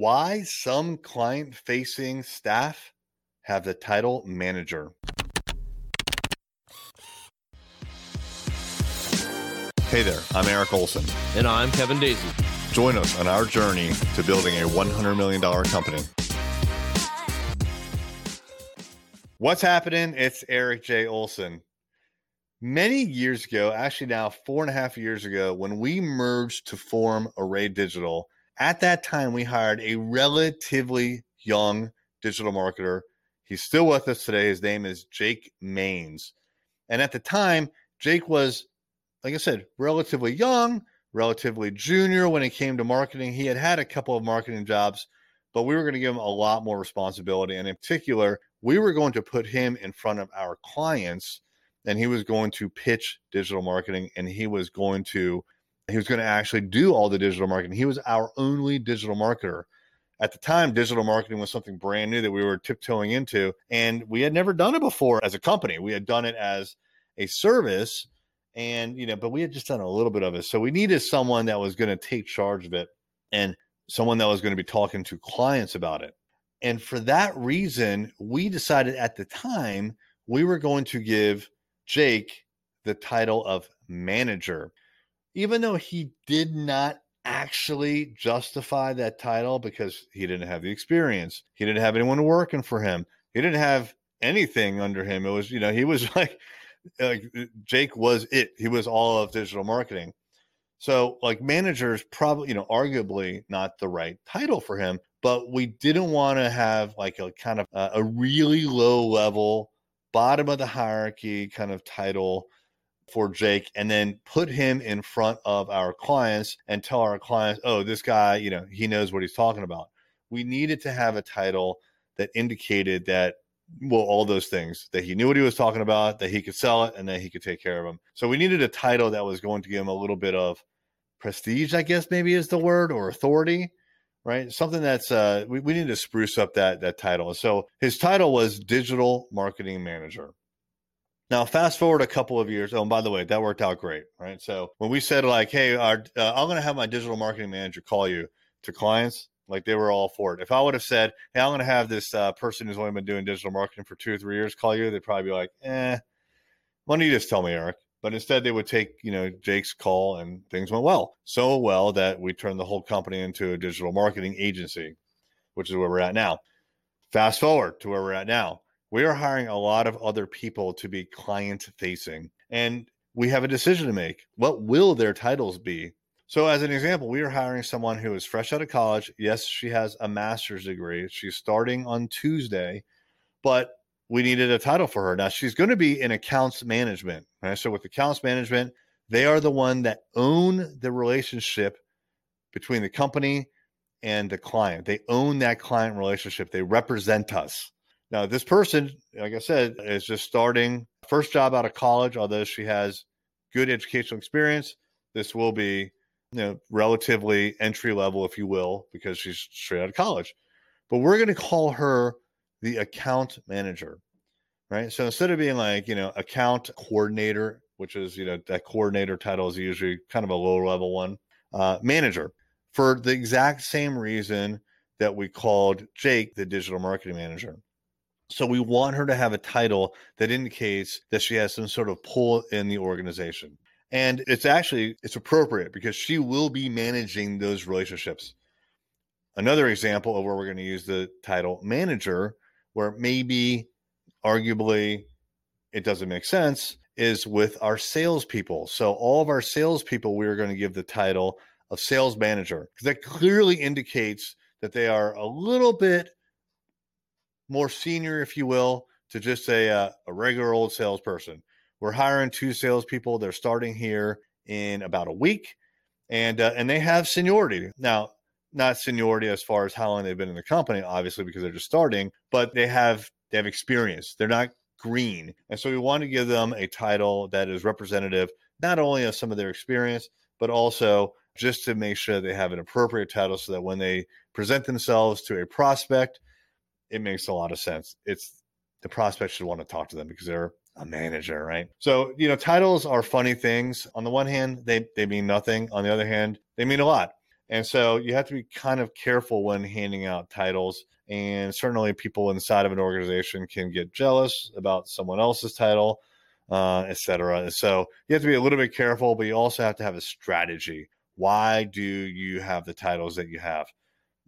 Why some client facing staff have the title manager. Hey there, I'm Eric Olson. And I'm Kevin Daisy. Join us on our journey to building a $100 million company. What's happening? It's Eric J. Olson. Many years ago, actually now four and a half years ago, when we merged to form Array Digital, at that time we hired a relatively young digital marketer. He's still with us today. His name is Jake Maines. And at the time, Jake was like I said, relatively young, relatively junior when it came to marketing. He had had a couple of marketing jobs, but we were going to give him a lot more responsibility. And in particular, we were going to put him in front of our clients and he was going to pitch digital marketing and he was going to he was going to actually do all the digital marketing. He was our only digital marketer. At the time, digital marketing was something brand new that we were tiptoeing into, and we had never done it before as a company. We had done it as a service, and you know but we had just done a little bit of it so we needed someone that was going to take charge of it and someone that was going to be talking to clients about it and for that reason we decided at the time we were going to give jake the title of manager even though he did not actually justify that title because he didn't have the experience he didn't have anyone working for him he didn't have anything under him it was you know he was like like uh, Jake was it. He was all of digital marketing. So like managers probably, you know, arguably not the right title for him, but we didn't want to have like a kind of a, a really low level bottom of the hierarchy kind of title for Jake and then put him in front of our clients and tell our clients, oh, this guy, you know, he knows what he's talking about. We needed to have a title that indicated that well, all those things that he knew what he was talking about, that he could sell it, and that he could take care of them. So we needed a title that was going to give him a little bit of prestige, I guess maybe is the word, or authority, right? Something that's uh, we, we need to spruce up that that title. So his title was digital marketing manager. Now, fast forward a couple of years. Oh, and by the way, that worked out great, right? So when we said like, "Hey, our, uh, I'm going to have my digital marketing manager call you," to clients, like they were all for it. If I would have said, "Hey, I'm going to have this uh, person who's only been doing digital marketing for two or three years call you," they'd probably be like, "Eh, why don't you just tell me, Eric?" But instead, they would take you know Jake's call, and things went well. So well that we turned the whole company into a digital marketing agency, which is where we're at now. Fast forward to where we're at now. We are hiring a lot of other people to be client facing, and we have a decision to make. What will their titles be? So, as an example, we are hiring someone who is fresh out of college. Yes, she has a master's degree. She's starting on Tuesday, but we needed a title for her. Now, she's going to be in accounts management. Right? So, with accounts management, they are the one that own the relationship between the company and the client. They own that client relationship. They represent us. Now, this person, like I said, is just starting first job out of college, although she has good educational experience. This will be you know, relatively entry level, if you will, because she's straight out of college. But we're going to call her the account manager, right? So instead of being like, you know, account coordinator, which is, you know, that coordinator title is usually kind of a low level one, uh, manager for the exact same reason that we called Jake the digital marketing manager. So we want her to have a title that indicates that she has some sort of pull in the organization. And it's actually it's appropriate because she will be managing those relationships. Another example of where we're going to use the title manager where maybe arguably it doesn't make sense is with our salespeople. So all of our salespeople we're going to give the title of sales manager. Because that clearly indicates that they are a little bit more senior if you will to just say a, a regular old salesperson we're hiring two salespeople. They're starting here in about a week, and uh, and they have seniority now. Not seniority as far as how long they've been in the company, obviously, because they're just starting, but they have they have experience. They're not green, and so we want to give them a title that is representative not only of some of their experience, but also just to make sure they have an appropriate title so that when they present themselves to a prospect, it makes a lot of sense. It's the prospect should want to talk to them because they're a manager, right? So, you know, titles are funny things. On the one hand, they they mean nothing. On the other hand, they mean a lot. And so you have to be kind of careful when handing out titles. And certainly, people inside of an organization can get jealous about someone else's title, uh, et cetera. So you have to be a little bit careful, but you also have to have a strategy. Why do you have the titles that you have?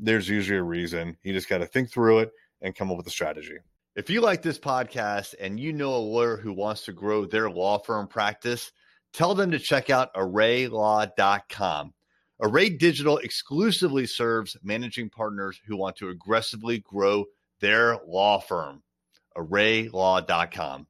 There's usually a reason. You just got to think through it and come up with a strategy. If you like this podcast and you know a lawyer who wants to grow their law firm practice, tell them to check out arraylaw.com. Array Digital exclusively serves managing partners who want to aggressively grow their law firm. arraylaw.com.